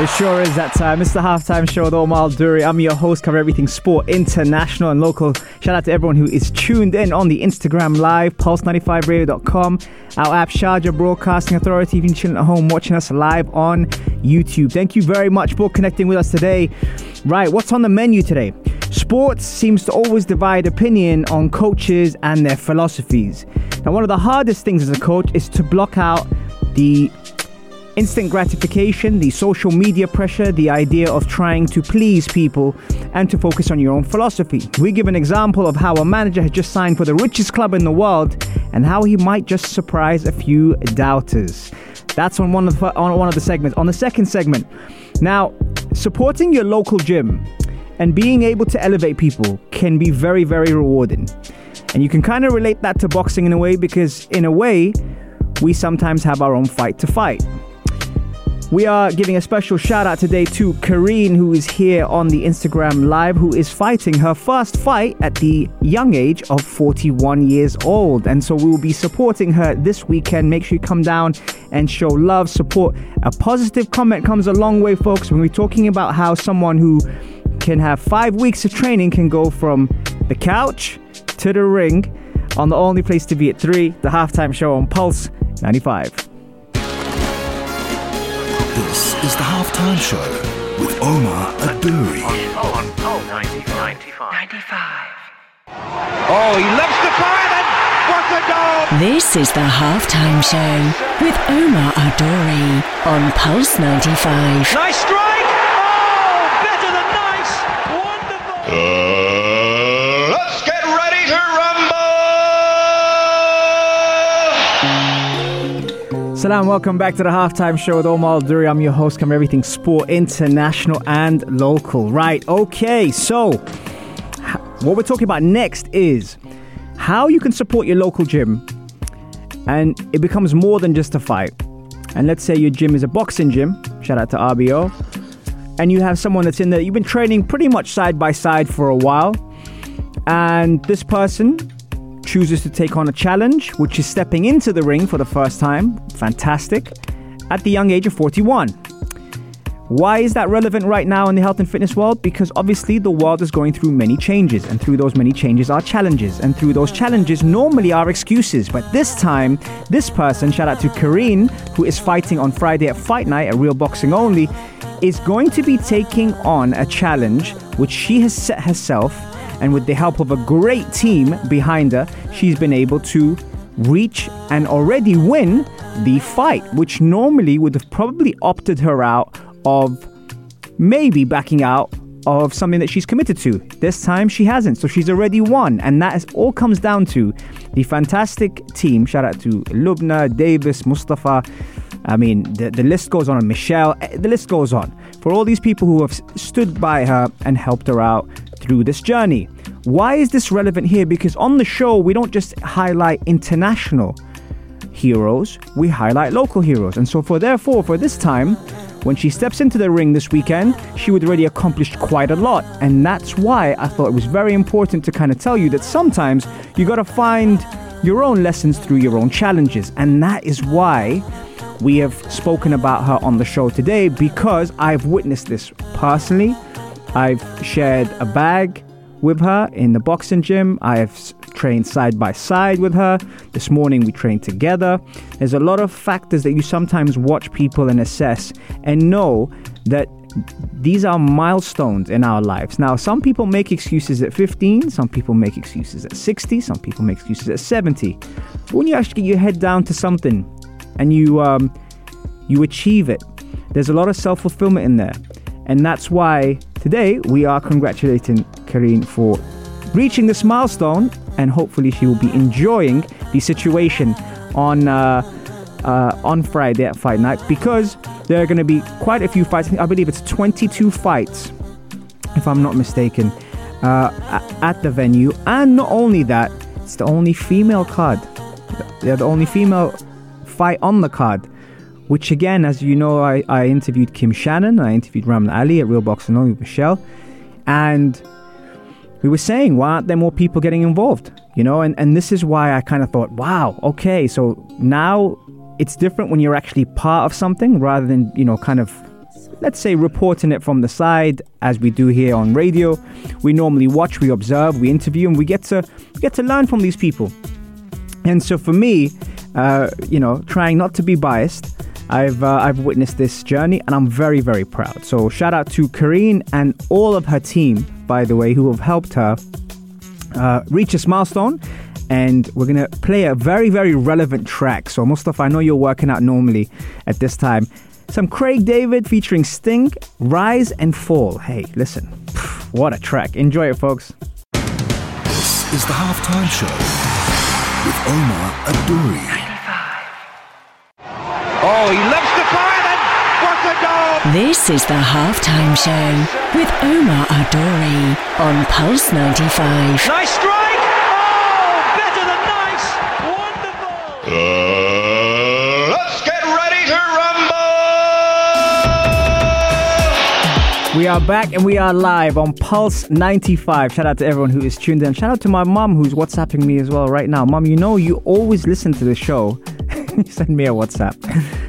It sure is that time. It's the halftime show with Omar Duri. I'm your host, cover everything sport, international and local. Shout out to everyone who is tuned in on the Instagram live, pulse95radio.com, our app, Sharjah Broadcasting Authority. If you're chilling at home watching us live on YouTube. Thank you very much for connecting with us today. Right, what's on the menu today? Sports seems to always divide opinion on coaches and their philosophies. Now, one of the hardest things as a coach is to block out the instant gratification, the social media pressure, the idea of trying to please people, and to focus on your own philosophy. We give an example of how a manager has just signed for the richest club in the world and how he might just surprise a few doubters. That's on one of the, on one of the segments. On the second segment, now supporting your local gym and being able to elevate people can be very, very rewarding. And you can kind of relate that to boxing in a way because, in a way, we sometimes have our own fight to fight. We are giving a special shout out today to Kareen, who is here on the Instagram Live, who is fighting her first fight at the young age of 41 years old. And so we will be supporting her this weekend. Make sure you come down and show love, support. A positive comment comes a long way, folks, when we're talking about how someone who can have five weeks of training can go from the couch to the ring on the only place to be at 3, the halftime show on Pulse 95. Is the Halftime Show with Omar Aduri. On Pulse 95. Oh, he loves the fire then. What a goal! This is the halftime show with Omar Adori on Pulse 95. Nice strike! Oh, better than nice! Wonderful! let's Salam, welcome back to the halftime show with Omar Duri. I'm your host, cover everything sport, international and local. Right, okay, so what we're talking about next is how you can support your local gym and it becomes more than just a fight. And let's say your gym is a boxing gym, shout out to RBO, and you have someone that's in there, you've been training pretty much side by side for a while, and this person chooses to take on a challenge, which is stepping into the ring for the first time. Fantastic. At the young age of 41. Why is that relevant right now in the health and fitness world? Because obviously the world is going through many changes, and through those many changes are challenges, and through those challenges normally are excuses. But this time, this person, shout out to Kareen, who is fighting on Friday at Fight Night at Real Boxing Only, is going to be taking on a challenge which she has set herself, and with the help of a great team behind her, she's been able to reach and already win the fight, which normally would have probably opted her out of maybe backing out of something that she's committed to. This time she hasn't, so she's already won. And that is, all comes down to the fantastic team. Shout out to Lubna, Davis, Mustafa. I mean, the, the list goes on, Michelle, eh, the list goes on. For all these people who have stood by her and helped her out through this journey. Why is this relevant here? Because on the show, we don't just highlight international heroes, we highlight local heroes. And so, for therefore, for this time, when she steps into the ring this weekend, she would already accomplished quite a lot. And that's why I thought it was very important to kind of tell you that sometimes you got to find your own lessons through your own challenges. And that is why we have spoken about her on the show today because I've witnessed this personally. I've shared a bag with her in the boxing gym. I have trained side by side with her. This morning we trained together. There's a lot of factors that you sometimes watch people and assess and know that these are milestones in our lives. Now, some people make excuses at 15, some people make excuses at 60, some people make excuses at 70. But when you actually get your head down to something and you um, you achieve it, there's a lot of self fulfillment in there. And that's why today we are congratulating Kareen for reaching this milestone, and hopefully she will be enjoying the situation on uh, uh, on Friday at Fight Night because there are going to be quite a few fights. I believe it's 22 fights if I'm not mistaken, uh, at the venue. And not only that, it's the only female card. They're the only female fight on the card. Which again, as you know, I, I interviewed Kim Shannon, I interviewed Ramla Ali at Real Boxing On with Michelle, and we were saying, why aren't there more people getting involved? You know, and, and this is why I kind of thought, wow, okay, so now it's different when you're actually part of something rather than, you know, kind of, let's say, reporting it from the side as we do here on radio. We normally watch, we observe, we interview, and we get to we get to learn from these people. And so for me, uh, you know, trying not to be biased, I've uh, I've witnessed this journey, and I'm very very proud. So shout out to Kareen and all of her team, by the way, who have helped her uh, reach this milestone. And we're gonna play a very very relevant track. So Mustafa, I know you're working out normally at this time. Some Craig David featuring Sting, Rise and Fall. Hey, listen, what a track! Enjoy it, folks. This is the halftime show with Omar Adouri. Oh, he loves to fire and what a goal! This is the halftime show with Omar Adori on Pulse 95. Nice strike! Oh, better than nice! Wonderful! Uh, let's get ready to rumble! We are back and we are live on Pulse 95. Shout out to everyone who is tuned in. Shout out to my mom who's WhatsApping me as well right now. Mom, you know you always listen to the show. Send me a WhatsApp.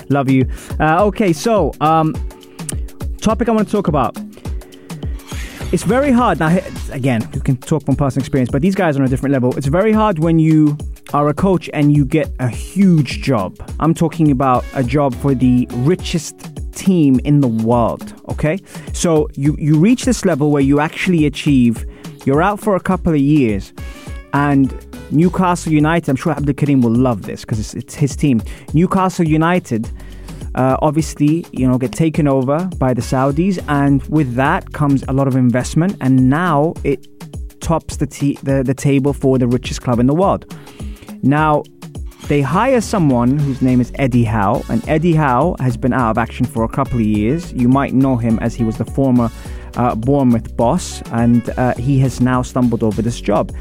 Love you. Uh, okay, so um, topic I want to talk about. It's very hard. Now, again, you can talk from personal experience, but these guys are on a different level. It's very hard when you are a coach and you get a huge job. I'm talking about a job for the richest team in the world. Okay, so you you reach this level where you actually achieve. You're out for a couple of years, and Newcastle United. I'm sure Abdul Karim will love this because it's, it's his team. Newcastle United. Uh, obviously, you know, get taken over by the Saudis, and with that comes a lot of investment, and now it tops the, t- the the table for the richest club in the world. Now, they hire someone whose name is Eddie Howe, and Eddie Howe has been out of action for a couple of years. You might know him as he was the former uh, Bournemouth boss, and uh, he has now stumbled over this job.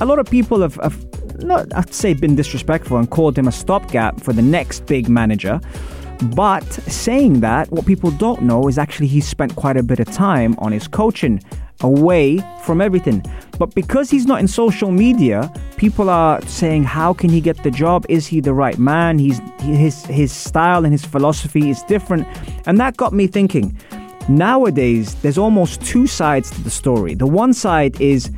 A lot of people have, have not, I'd say, been disrespectful and called him a stopgap for the next big manager. But saying that, what people don't know is actually he spent quite a bit of time on his coaching away from everything. But because he's not in social media, people are saying, "How can he get the job? Is he the right man?" He's his his style and his philosophy is different, and that got me thinking. Nowadays, there's almost two sides to the story. The one side is,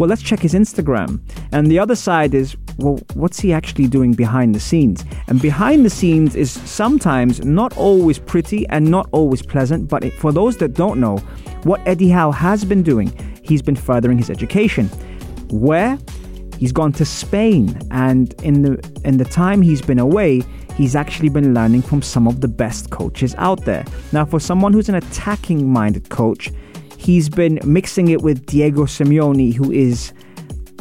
well, let's check his Instagram, and the other side is, well, what's he actually doing behind the scenes? And behind the scenes is sometimes not always pretty and not always pleasant, but for those that don't know, what Eddie Howe has been doing, he's been furthering his education. Where? He's gone to Spain, and in the in the time he's been away, he's actually been learning from some of the best coaches out there. Now, for someone who's an attacking minded coach, he's been mixing it with Diego Simeone, who is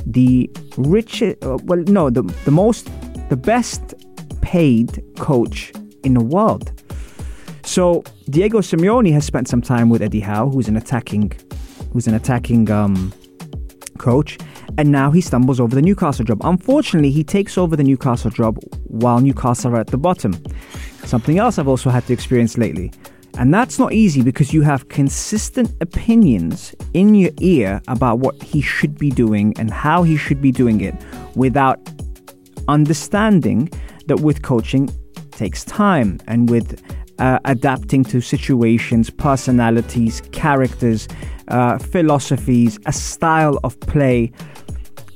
the richest, uh, well, no, the, the most, the best paid coach in the world. So Diego Simeone has spent some time with Eddie Howe, who's an attacking, who's an attacking um, coach, and now he stumbles over the Newcastle job. Unfortunately, he takes over the Newcastle job while Newcastle are at the bottom. Something else I've also had to experience lately. And that's not easy because you have consistent opinions in your ear about what he should be doing and how he should be doing it without understanding that with coaching takes time and with uh, adapting to situations, personalities, characters, uh, philosophies, a style of play,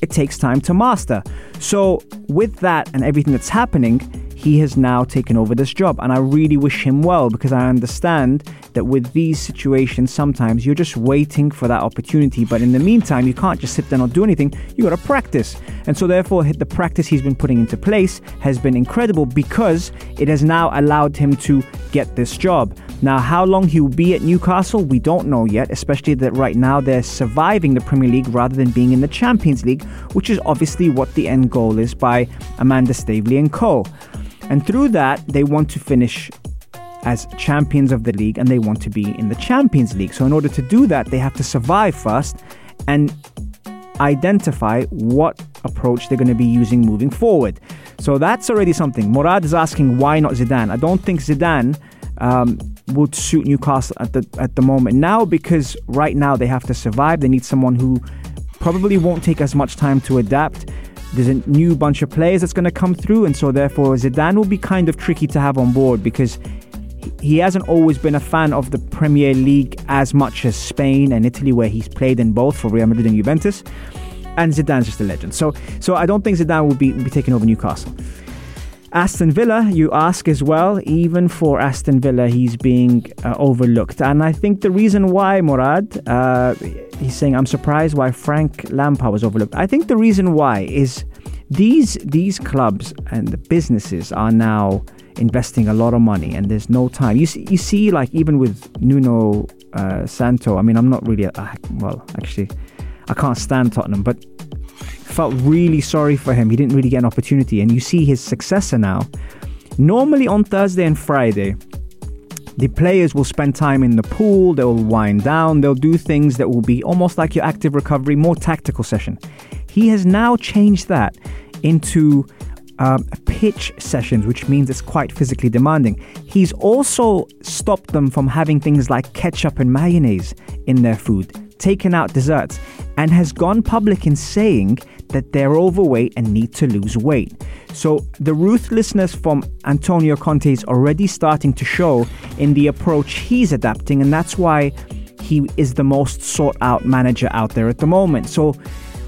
it takes time to master. So, with that and everything that's happening, he has now taken over this job. And I really wish him well because I understand that with these situations, sometimes you're just waiting for that opportunity. But in the meantime, you can't just sit there and not do anything. You got to practice. And so, therefore, the practice he's been putting into place has been incredible because it has now allowed him to get this job. Now, how long he will be at Newcastle, we don't know yet, especially that right now they're surviving the Premier League rather than being in the Champions League, which is obviously what the end goal is by Amanda Staveley and co. And through that, they want to finish as champions of the league and they want to be in the Champions League. So, in order to do that, they have to survive first and identify what approach they're going to be using moving forward. So, that's already something. Murad is asking why not Zidane. I don't think Zidane. Um, would suit Newcastle at the at the moment now because right now they have to survive. They need someone who probably won't take as much time to adapt. There's a new bunch of players that's going to come through, and so therefore Zidane will be kind of tricky to have on board because he hasn't always been a fan of the Premier League as much as Spain and Italy, where he's played in both for Real Madrid and Juventus. And Zidane's just a legend. So, so I don't think Zidane will be, will be taking over Newcastle. Aston Villa, you ask as well. Even for Aston Villa, he's being uh, overlooked. And I think the reason why, Murad, uh, he's saying, I'm surprised why Frank Lampard was overlooked. I think the reason why is these, these clubs and the businesses are now investing a lot of money and there's no time. You see, you see like, even with Nuno uh, Santo, I mean, I'm not really, a, well, actually, I can't stand Tottenham, but felt really sorry for him. He didn't really get an opportunity. And you see his successor now. Normally on Thursday and Friday, the players will spend time in the pool, they'll wind down, they'll do things that will be almost like your active recovery, more tactical session. He has now changed that into um, pitch sessions, which means it's quite physically demanding. He's also stopped them from having things like ketchup and mayonnaise in their food, taken out desserts, and has gone public in saying that they're overweight and need to lose weight. So the ruthlessness from Antonio Conte is already starting to show in the approach he's adapting, and that's why he is the most sought out manager out there at the moment. So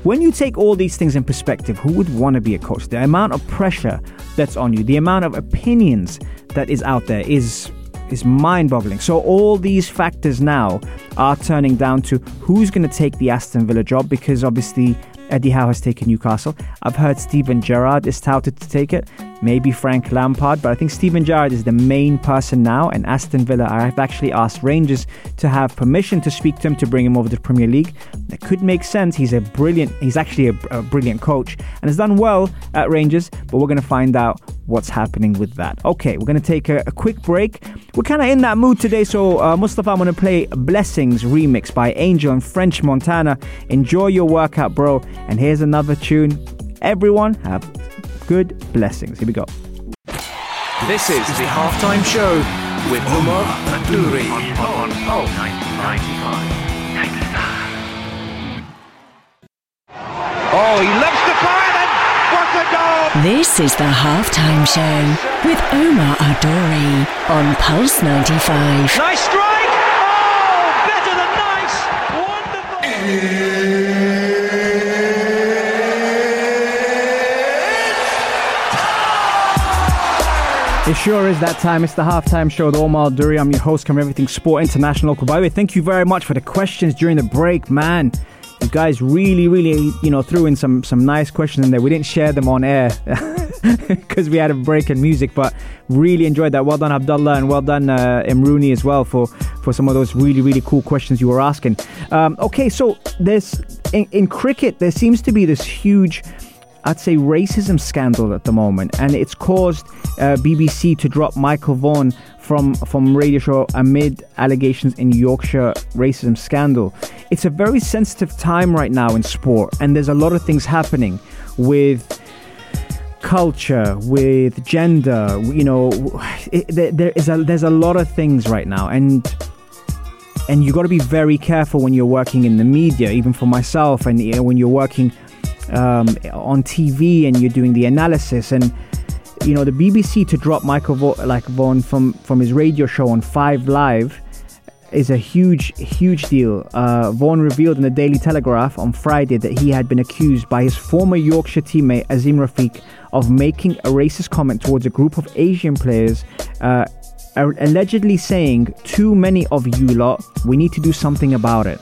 when you take all these things in perspective, who would want to be a coach? The amount of pressure that's on you, the amount of opinions that is out there is is mind-boggling. So all these factors now are turning down to who's going to take the Aston Villa job because obviously Eddie Howe has taken Newcastle. I've heard Steven Gerrard is touted to take it, maybe Frank Lampard, but I think Steven Gerrard is the main person now. And Aston Villa, I've actually asked Rangers to have permission to speak to him to bring him over to the Premier League. That could make sense. He's a brilliant, he's actually a, a brilliant coach and has done well at Rangers, but we're going to find out what's happening with that. Okay, we're going to take a, a quick break. We're kind of in that mood today, so uh, Mustafa, I'm going to play Blessings remix by Angel and French Montana. Enjoy your workout, bro. And here's another tune. Everyone have good blessings. Here we go. This is the halftime show with Umar Adouri on Pulse 95. Oh, he loves to fire and what a goal! This is the halftime show with Omar Adori on Pulse 95. Nice strike! Oh, better than nice! Wonderful! It sure is that time. It's the halftime show with Omar Duri. I'm your host, Come Everything Sport International. Local. By the way, thank you very much for the questions during the break, man. Guys really, really, you know, threw in some some nice questions in there. We didn't share them on air because we had a break in music, but really enjoyed that. Well done, Abdullah, and well done, uh, Imrouni, as well for for some of those really, really cool questions you were asking. Um, okay, so there's in, in cricket, there seems to be this huge. I'd say racism scandal at the moment, and it's caused uh, BBC to drop Michael Vaughan from from radio show amid allegations in Yorkshire racism scandal. It's a very sensitive time right now in sport, and there's a lot of things happening with culture, with gender. You know, it, there, is a there's a lot of things right now, and and you got to be very careful when you're working in the media. Even for myself, and you know, when you're working um, on TV and you're doing the analysis and you know the BBC to drop Michael like Vaughan from from his radio show on Five Live is a huge huge deal. Uh, Vaughan revealed in the Daily Telegraph on Friday that he had been accused by his former Yorkshire teammate Azeem Rafiq of making a racist comment towards a group of Asian players. Uh, allegedly saying, Too many of you lot, we need to do something about it.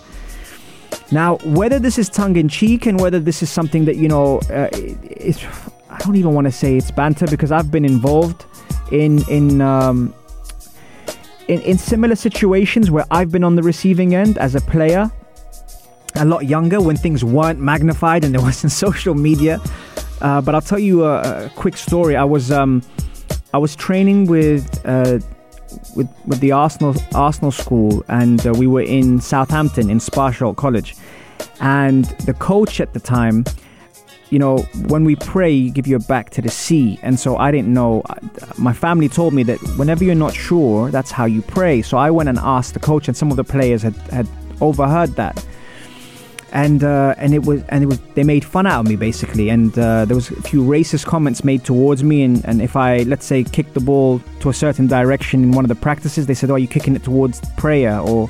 Now, whether this is tongue in cheek and whether this is something that, you know, uh, it's, I don't even want to say it's banter because I've been involved in, in, um, in, in similar situations where I've been on the receiving end as a player, a lot younger when things weren't magnified and there wasn't social media. Uh, but I'll tell you a, a quick story. I was, um, I was training with uh, with with the Arsenal Arsenal school, and uh, we were in Southampton in Sparsholt College, and the coach at the time. You know, when we pray, you give your back to the sea. And so I didn't know. My family told me that whenever you're not sure, that's how you pray. So I went and asked the coach, and some of the players had, had overheard that and uh, and it was and it was they made fun out of me basically, and uh, there was a few racist comments made towards me, and, and if I let's say kicked the ball to a certain direction in one of the practices, they said, "Oh, are you kicking it towards prayer?" or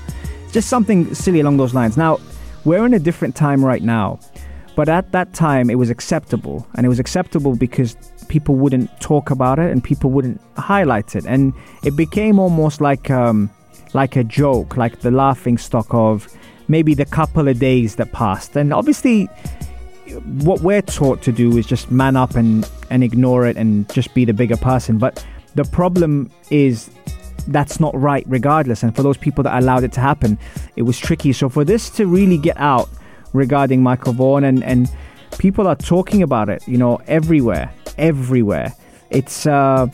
just something silly along those lines. Now we're in a different time right now, but at that time it was acceptable, and it was acceptable because people wouldn't talk about it and people wouldn't highlight it, and it became almost like um, like a joke, like the laughing stock of maybe the couple of days that passed. And obviously, what we're taught to do is just man up and, and ignore it and just be the bigger person. But the problem is that's not right, regardless. And for those people that allowed it to happen, it was tricky. So for this to really get out regarding Michael Vaughan and, and people are talking about it, you know, everywhere, everywhere. It's uh,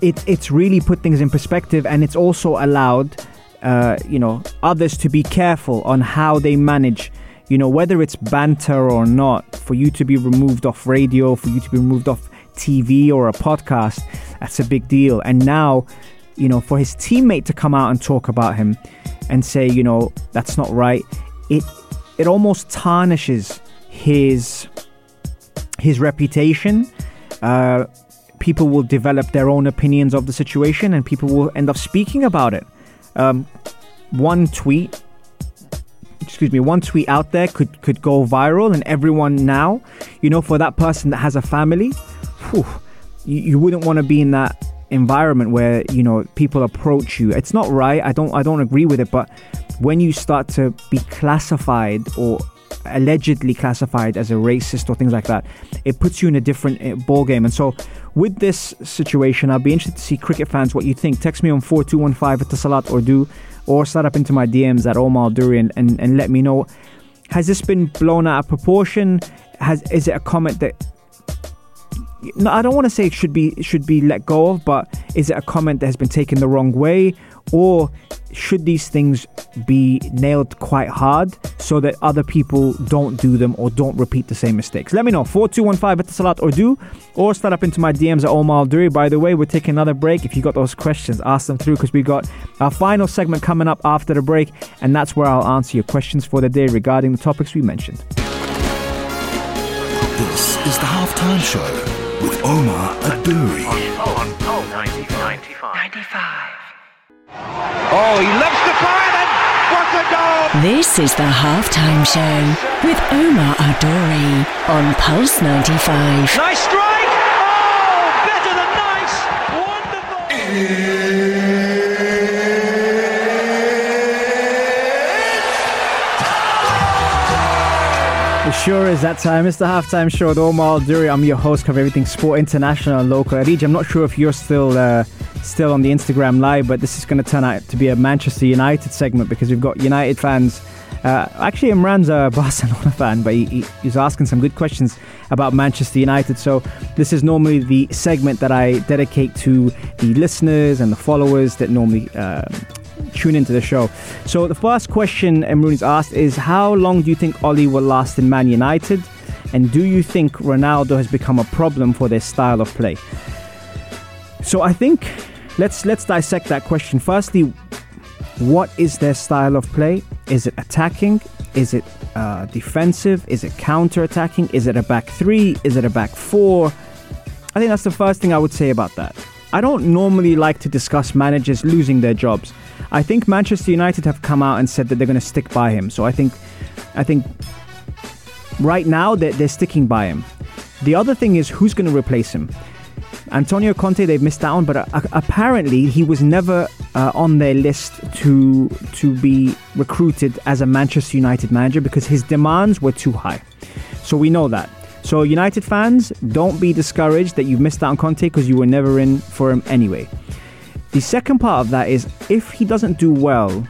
it, it's really put things in perspective, and it's also allowed uh, you know others to be careful on how they manage you know whether it's banter or not for you to be removed off radio for you to be removed off tv or a podcast that's a big deal. And now you know for his teammate to come out and talk about him and say you know that's not right it it almost tarnishes his his reputation. Uh, people will develop their own opinions of the situation and people will end up speaking about it um, one tweet excuse me, one tweet out there could could go viral, and everyone now, you know, for that person that has a family, whew, you, you wouldn't want to be in that environment where you know people approach you. It's not right. I don't I don't agree with it, but when you start to be classified or allegedly classified as a racist or things like that, it puts you in a different uh, ball game. And so, with this situation, I'll be interested to see cricket fans what you think. Text me on four two one five at Salat or do, or start up into my DMs at Omar Duri and, and, and let me know. Has this been blown out of proportion? Has is it a comment that no, I don't want to say it should be should be let go of, but is it a comment that has been taken the wrong way, or should these things be nailed quite hard so that other people don't do them or don't repeat the same mistakes? Let me know. 4215 at the Salat or do, or start up into my DMs at Omar Duri. By the way, we're taking another break. If you got those questions, ask them through because we got our final segment coming up after the break, and that's where I'll answer your questions for the day regarding the topics we mentioned. This is the halftime show with Omar Adouri. On, oh, on 95. 95. Oh, he loves the fire and what a goal! This is the halftime show with Omar Adori on Pulse 95. Nice strike! Oh, better than nice! Wonderful! It sure is that time. It's the halftime show with Omar Duri. I'm your host, cover everything sport, international and local. Arij, I'm not sure if you're still uh, still on the Instagram live, but this is going to turn out to be a Manchester United segment because we've got United fans. Uh, actually, Imran's a Barcelona fan, but he, he, he's asking some good questions about Manchester United. So this is normally the segment that I dedicate to the listeners and the followers that normally uh, tune into the show. So the first question Imran's asked is, how long do you think Ole will last in Man United? And do you think Ronaldo has become a problem for their style of play? So I think let's let's dissect that question. Firstly, what is their style of play? Is it attacking? Is it uh, defensive? Is it counter-attacking? Is it a back three? Is it a back four? I think that's the first thing I would say about that. I don't normally like to discuss managers losing their jobs. I think Manchester United have come out and said that they're going to stick by him. So I think, I think right now they're, they're sticking by him. The other thing is who's going to replace him. Antonio Conte, they've missed out on, but uh, apparently he was never uh, on their list to to be recruited as a Manchester United manager because his demands were too high. So we know that. So United fans, don't be discouraged that you've missed out on Conte because you were never in for him anyway. The second part of that is if he doesn't do well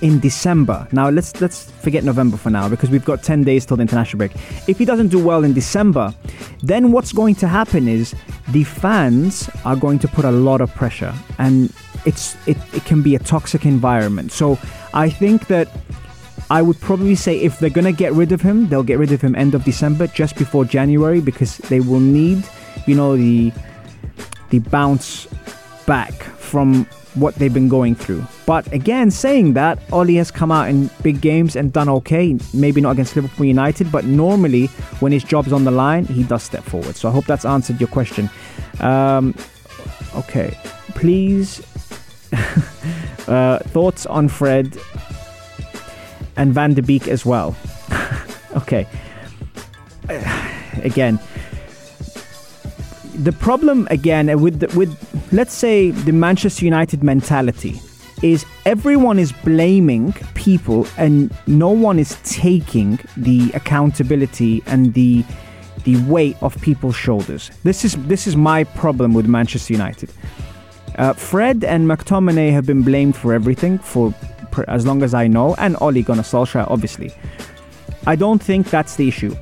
in December. Now let's let's forget November for now because we've got 10 days till the international break. If he doesn't do well in December, then what's going to happen is the fans are going to put a lot of pressure and it's it, it can be a toxic environment. So I think that I would probably say if they're going to get rid of him, they'll get rid of him end of December just before January because they will need, you know, the the bounce back from what they've been going through. But again, saying that, Ole has come out in big games and done okay. Maybe not against Liverpool United, but normally when his job's on the line, he does step forward. So I hope that's answered your question. Um, okay, please. uh, thoughts on Fred and Van de Beek as well. okay. Again, the problem again with the, with let's say the Manchester United mentality is everyone is blaming people and no one is taking the accountability and the the weight of people's shoulders. This is this is my problem with Manchester United. Uh, Fred and McTominay have been blamed for everything for, as long as I know, and Ole Gunnar Solskjaer, obviously. I don't think that's the issue.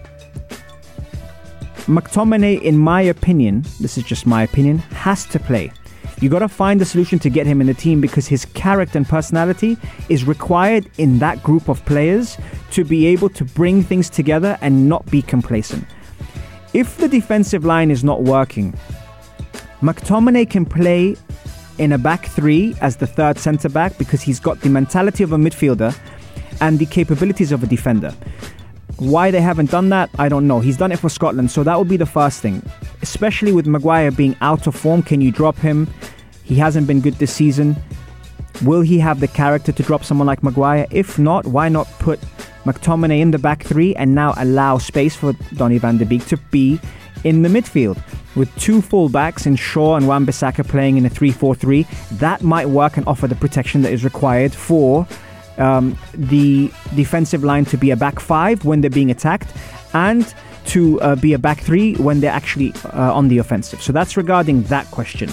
McTominay, in my opinion, this is just my opinion, has to play. You got to find a solution to get him in the team because his character and personality is required in that group of players to be able to bring things together and not be complacent. If the defensive line is not working, McTominay can play in a back three as the third centre back because he's got the mentality of a midfielder and the capabilities of a defender. Why they haven't done that, I don't know. He's done it for Scotland, so that would be the first thing. Especially with Maguire being out of form, can you drop him? He hasn't been good this season. Will he have the character to drop someone like Maguire? If not, why not put McTominay in the back three and now allow space for Donny van de Beek to be in the midfield? With two fullbacks in Shaw and Wan-Bissaka playing in a 3-4-3, that might work and offer the protection that is required for um, the defensive line to be a back five when they're being attacked and to uh, be a back three when they're actually uh, on the offensive. So that's regarding that question.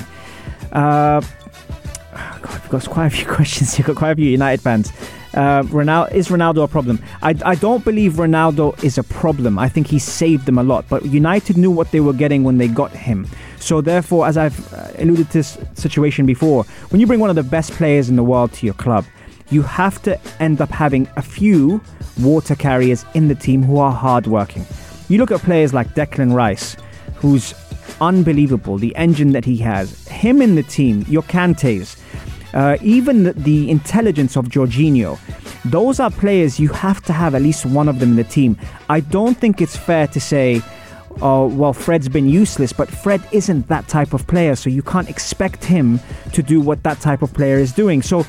Uh, God, we've got quite a few questions. You've got quite a few United fans. Uh, Ronaldo is Ronaldo a problem? I, I don't believe Ronaldo is a problem. I think he saved them a lot. But United knew what they were getting when they got him. So therefore, as I've uh, alluded to this situation before, when you bring one of the best players in the world to your club, you have to end up having a few water carriers in the team who are hardworking. You look at players like Declan Rice, who's unbelievable, the engine that he has. Him in the team, your Cantes, uh, even the, the intelligence of Jorginho. Those are players you have to have at least one of them in the team. I don't think it's fair to say, oh, well, Fred's been useless, but Fred isn't that type of player, so you can't expect him to do what that type of player is doing. So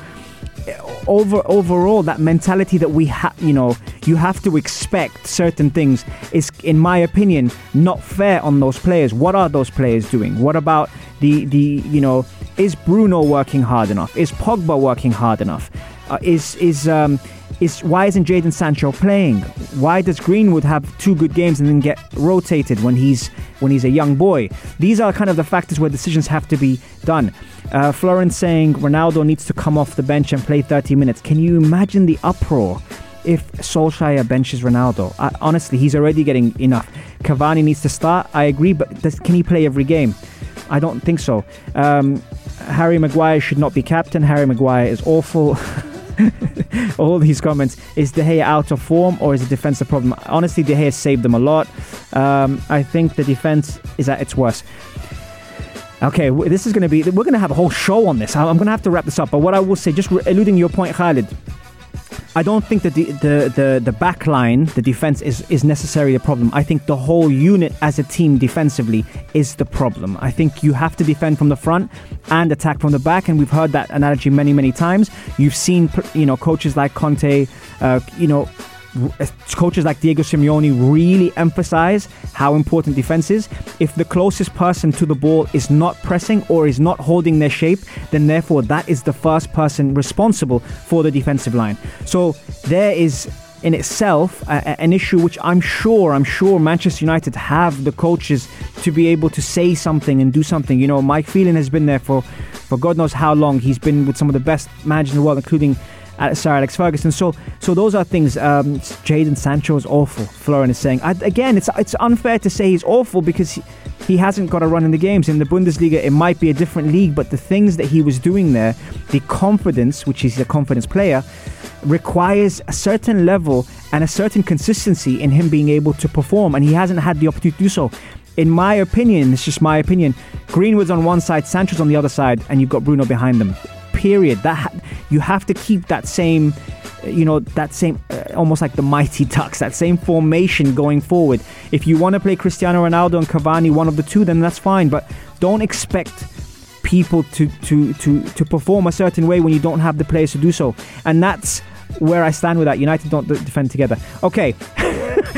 over overall that mentality that we have you know you have to expect certain things is in my opinion not fair on those players. What are those players doing? What about the the you know is Bruno working hard enough? Is Pogba working hard enough? Uh, is is um is why isn't Jadon Sancho playing? Why does Greenwood have two good games and then get rotated when he's when he's a young boy? These are kind of the factors where decisions have to be done. Uh, Florence saying Ronaldo needs to come off the bench and play 30 minutes. Can you imagine the uproar if Solskjaer benches Ronaldo? Honestly, he's already getting enough. Cavani needs to start. I agree, but does, can he play every game? I don't think so. Um, Harry Maguire should not be captain. Harry Maguire is awful. All these comments. Is De Gea out of form or is defense a problem? Honestly, De Gea saved them a lot. Um, I think the defense is at its worst. Okay, this is going to be. We're going to have a whole show on this. I'm going to have to wrap this up. But what I will say, just alluding your point, Khalid, I don't think that the, the, the, the back line, the defense, is, is necessarily a problem. I think the whole unit as a team defensively is the problem. I think you have to defend from the front and attack from the back, and we've heard that analogy many, many times. You've seen, you know, coaches like Conte, uh, you know, coaches like Diego Simeone really emphasize how important defense is. If the closest person to the ball is not pressing or is not holding their shape, then therefore that is the first person responsible for the defensive line. So there is in itself an issue which I'm sure I'm sure Manchester United have the coaches to be able to say something and do something. You know, Mike Phelan has been there for for God knows how long. He's been with some of the best managers in the world, including Sir Alex Ferguson. So, so those are things. Um, Jadon Sancho is awful. Florian is saying I, again, it's it's unfair to say he's awful because he, he hasn't got a run in the games. In the Bundesliga, it might be a different league, but the things that he was doing there, the confidence, which is a confidence player, requires a certain level and a certain consistency in him being able to perform, and he hasn't had the opportunity to do so. In my opinion, it's just my opinion. Greenwood's on one side, Sancho's on the other side, and you've got Bruno behind them. Period. That you have to keep that same, you know, that same, uh, almost like the mighty ducks, that same formation going forward. If you want to play Cristiano Ronaldo and Cavani, one of the two, then that's fine. But don't expect people to to to to perform a certain way when you don't have the players to do so. And that's where I stand with that. United don't defend together. Okay.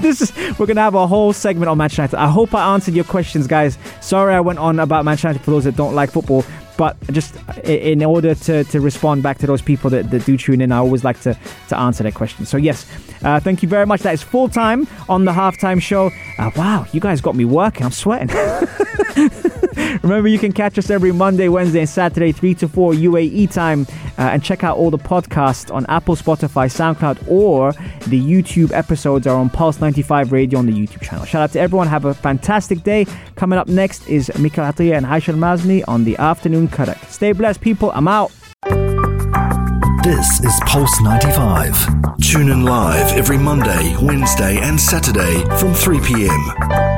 this is we're gonna have a whole segment on Manchester United. I hope I answered your questions, guys. Sorry I went on about Manchester United for those that don't like football, but just in order to, to respond back to those people that, that do tune in, I always like to, to answer their questions. So yes, uh, thank you very much. That is full time on the halftime show. Uh, wow, you guys got me working. I'm sweating. Remember, you can catch us every Monday, Wednesday, and Saturday, 3 to 4 UAE time. Uh, and check out all the podcasts on Apple, Spotify, SoundCloud, or the YouTube episodes are on Pulse 95 Radio on the YouTube channel. Shout out to everyone. Have a fantastic day. Coming up next is Mikhail Atiyah and Aisha Mazni on the Afternoon Kadak. Stay blessed, people. I'm out. This is Pulse 95. Tune in live every Monday, Wednesday, and Saturday from 3 p.m.